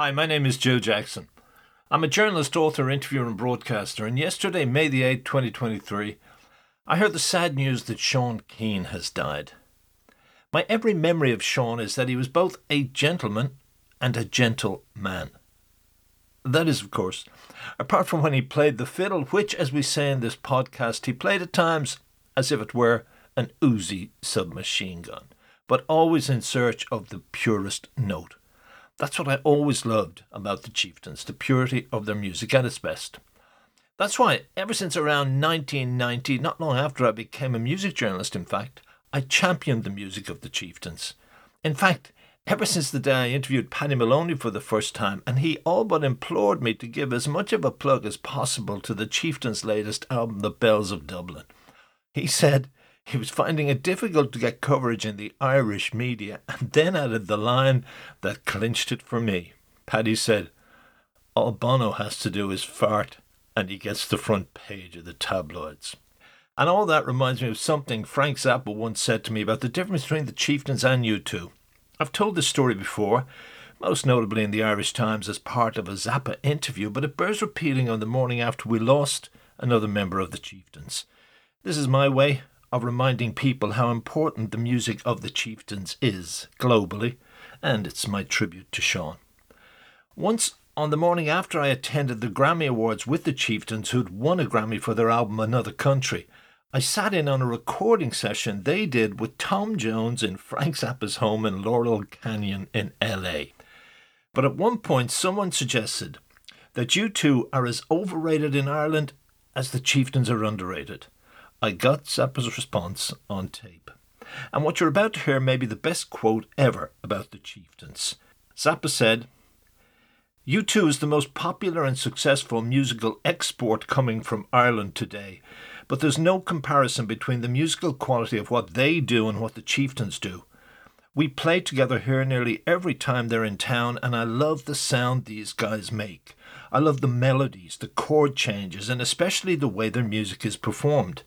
Hi, my name is Joe Jackson. I'm a journalist, author, interviewer, and broadcaster, and yesterday, May the 8th, 2023, I heard the sad news that Sean Keane has died. My every memory of Sean is that he was both a gentleman and a gentle man. That is, of course, apart from when he played the fiddle, which, as we say in this podcast, he played at times as if it were an Uzi submachine gun, but always in search of the purest note. That's what I always loved about the Chieftains, the purity of their music at its best. That's why, ever since around 1990, not long after I became a music journalist, in fact, I championed the music of the Chieftains. In fact, ever since the day I interviewed Paddy Moloney for the first time, and he all but implored me to give as much of a plug as possible to the Chieftains' latest album, The Bells of Dublin. He said he was finding it difficult to get coverage in the Irish media, and then added the line that clinched it for me. Paddy said, All Bono has to do is fart, and he gets the front page of the tabloids. And all that reminds me of something Frank Zappa once said to me about the difference between the Chieftains and U2. I've told this story before, most notably in the Irish Times as part of a Zappa interview, but it bears repeating on the morning after we lost another member of the Chieftains. This is my way of reminding people how important the music of the Chieftains is globally, and it's my tribute to Sean. Once on the morning after I attended the Grammy Awards with the Chieftains, who'd won a Grammy for their album Another Country, I sat in on a recording session they did with Tom Jones in Frank Zappa's home in Laurel Canyon in LA. But at one point, someone suggested that U2 are as overrated in Ireland as the Chieftains are underrated. I got Zappa's response on tape. And what you're about to hear may be the best quote ever about the Chieftains. Zappa said, U2 is the most popular and successful musical export coming from Ireland today, but there's no comparison between the musical quality of what they do and what the Chieftains do. We play together here nearly every time they're in town, and I love the sound these guys make. I love the melodies, the chord changes, and especially the way their music is performed.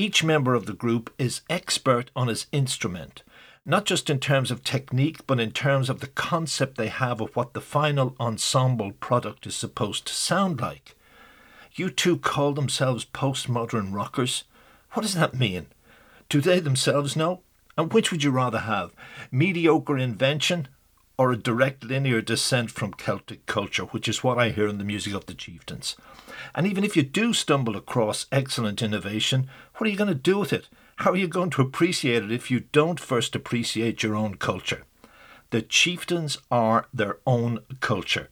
Each member of the group is expert on his instrument, not just in terms of technique, but in terms of the concept they have of what the final ensemble product is supposed to sound like. U2 call themselves postmodern rockers. What does that mean? Do they themselves know? And which would you rather have? Mediocre invention or a direct linear descent from Celtic culture, which is what I hear in the music of the chieftains. And even if you do stumble across excellent innovation, what are you going to do with it? How are you going to appreciate it if you don't first appreciate your own culture? The chieftains are their own culture,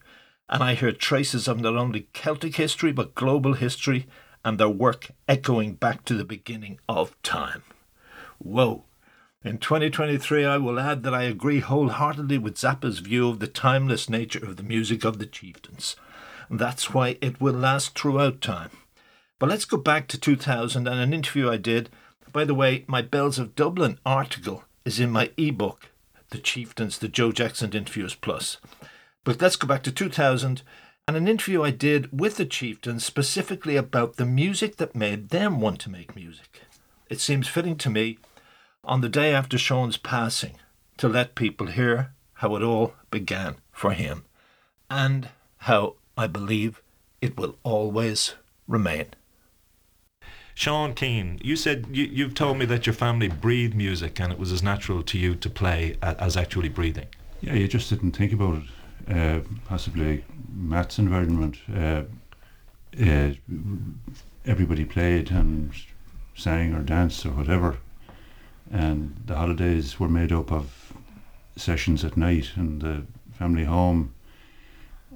and I hear traces of not only Celtic history but global history and their work echoing back to the beginning of time. Whoa! In 2023, I will add that I agree wholeheartedly with Zappa's view of the timeless nature of the music of the chieftains. That's why it will last throughout time. But let's go back to 2000 and an interview I did. By the way, my Bells of Dublin article is in my ebook, The Chieftains, the Joe Jackson Interviews Plus. But let's go back to 2000 and an interview I did with the Chieftains specifically about the music that made them want to make music. It seems fitting to me on the day after Sean's passing to let people hear how it all began for him and how I believe it will always remain. Sean Keane, you said you, you've told me that your family breathed music and it was as natural to you to play as actually breathing. Yeah, you just didn't think about it. Uh, possibly Matt's environment. Uh, uh, everybody played and sang or danced or whatever and the holidays were made up of sessions at night in the family home.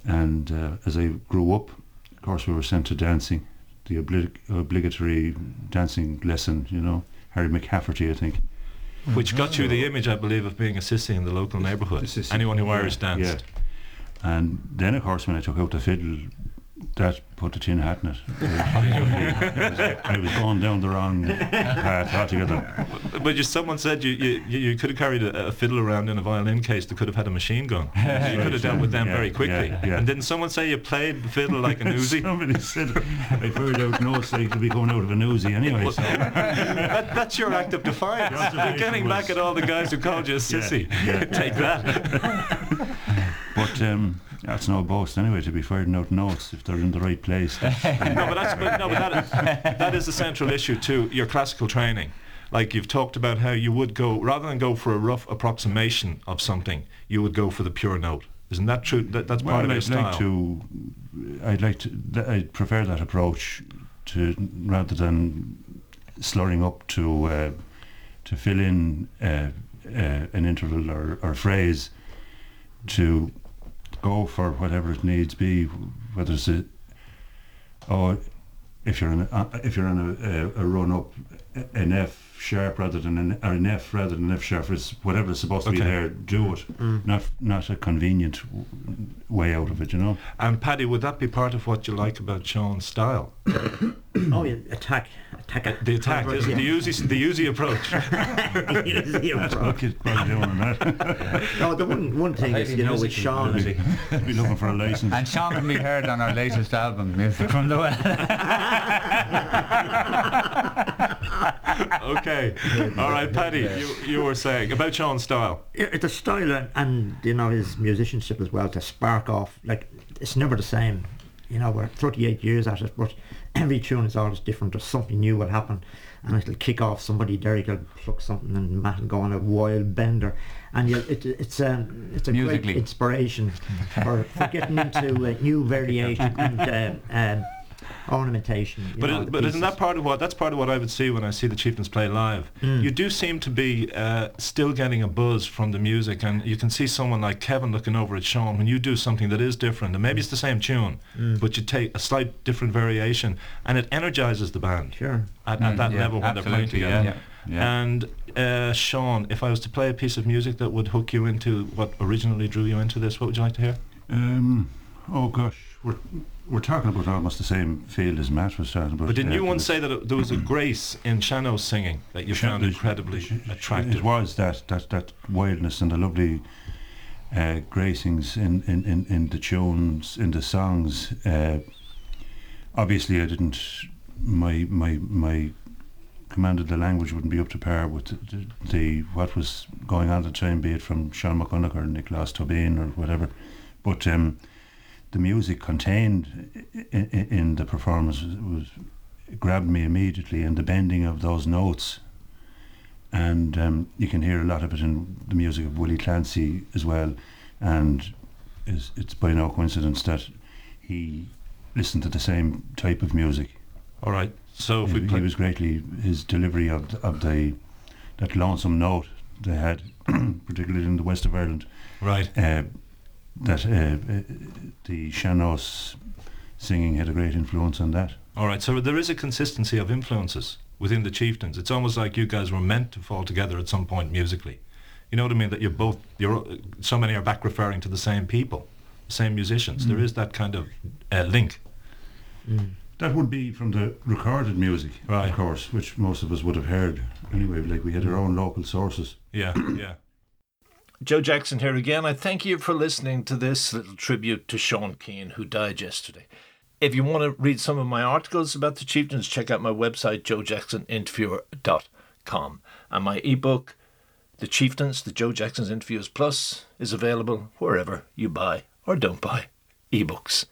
And uh, as I grew up, of course, we were sent to dancing, the oblig- obligatory dancing lesson, you know, Harry McCafferty, I think. Which got you the image, I believe, of being a sissy in the local neighbourhood. Anyone who Irish danced. Yeah. And then, of course, when I took out the fiddle, that put the tin hat in it. I was going down the wrong path altogether. But just someone said you, you, you could have carried a, a, fiddle around in a violin case that could have had a machine gun. you could have dealt with them yeah, very quickly. Yeah, yeah. And didn't someone say you played the fiddle like a Uzi? Somebody said I've heard out notes they could be going out of a Uzi anyway. So. that, that's your act of defiance. You're getting back at all the guys who called you a sissy. Take that. But um, that's no boast anyway to be firing out notes if they're in the right place. no, but that's but, no, but that, that is the central issue to your classical training. Like you've talked about how you would go rather than go for a rough approximation of something, you would go for the pure note. Isn't that true? That, that's part well, of your I'd style. like to. I'd like to. th- I'd prefer that approach to rather than slurring up to uh, to fill in uh, uh, an interval or, or phrase to go for whatever it needs be, whether it's a or if you're in a, uh, if you're in a, a, a run up an F sharp rather than an or an F rather than an F sharp is whatever is supposed to be there do it. Not not a convenient way out of it you know? And Paddy, would that be part of what you like about Sean's style? Oh, yeah, attack, attack. The attack, is it? The Uzi, the Uzi approach. look at what you're doing that no, the one one thing is, you know, with Sean, Music. be looking for a license And Sean can be heard on our latest album, Music from the Well. okay. All right, Paddy, you, you were saying about Sean's style. Yeah, the style and, and you know his musicianship as well to spark off like it's never the same. You know, we're 38 years at it, but every tune is always different. There's something new will happen, and it'll kick off. Somebody Derek will pluck something, and Matt will go on a wild bender, and you, it, it's a it's a Musically. great inspiration for, for getting into uh, new variation and uh, um, ornamentation. But, know, it, but isn't that part of what that's part of what I would see when I see the Chieftains play live? Mm. You do seem to be uh, still getting a buzz from the music, and you can see someone like Kevin looking over at Sean when you do something that is different, and maybe it's the same tune, Mm. but you take a slight different variation, and it energizes the band Sure. at, at Mm, that yeah, level when they're playing absolutely, together. yeah. yeah And uh, Sean, if I was to play a piece of music that would hook you into what originally drew you into this, what would you like to hear? um, oh gosh we're we're talking about almost the same field as Matt was talking about But didn't you once say that it, there was a grace in sean-nós singing that you found incredibly sh- attractive? It was that that that wildness and the lovely uh, gracings in, in, in, in the tunes, in the songs. Uh, obviously, I didn't. My my my command of the language wouldn't be up to par with the, the, the what was going on at the time, be it from Sean McConaughey or Nicholas Tobin or whatever. But um, the music contained in, in, in the performance was, was grabbed me immediately, and the bending of those notes and um, you can hear a lot of it in the music of Willie Clancy as well. And is it's by no coincidence that he listened to the same type of music. All right. So if He, we he was greatly his delivery of the, of the that lonesome note they had, particularly in the west of Ireland. right. Uh, that uh, uh, the sean-nós singing had a great influence on that. All right. So there is a consistency of influences within the Chieftains. It's almost like you guys were meant to fall together at some point musically. You know what I mean? That you're both. You're so many are back referring to the same people, the same musicians. There is that kind of uh, link. Mm. That would be from the recorded music, Right. of course, which most of us would have heard anyway. Like we had our own local sources. Yeah. Yeah. Joe Jackson here again. I thank you for listening to this little tribute to Sean Keane, who died yesterday. If you want to read some of my articles about the Chieftains, check out my website, joejacksoninterviewer.com. And my ebook, The Chieftains, The Joe Jackson's Interviews Plus, is available wherever you buy or don't buy ebooks.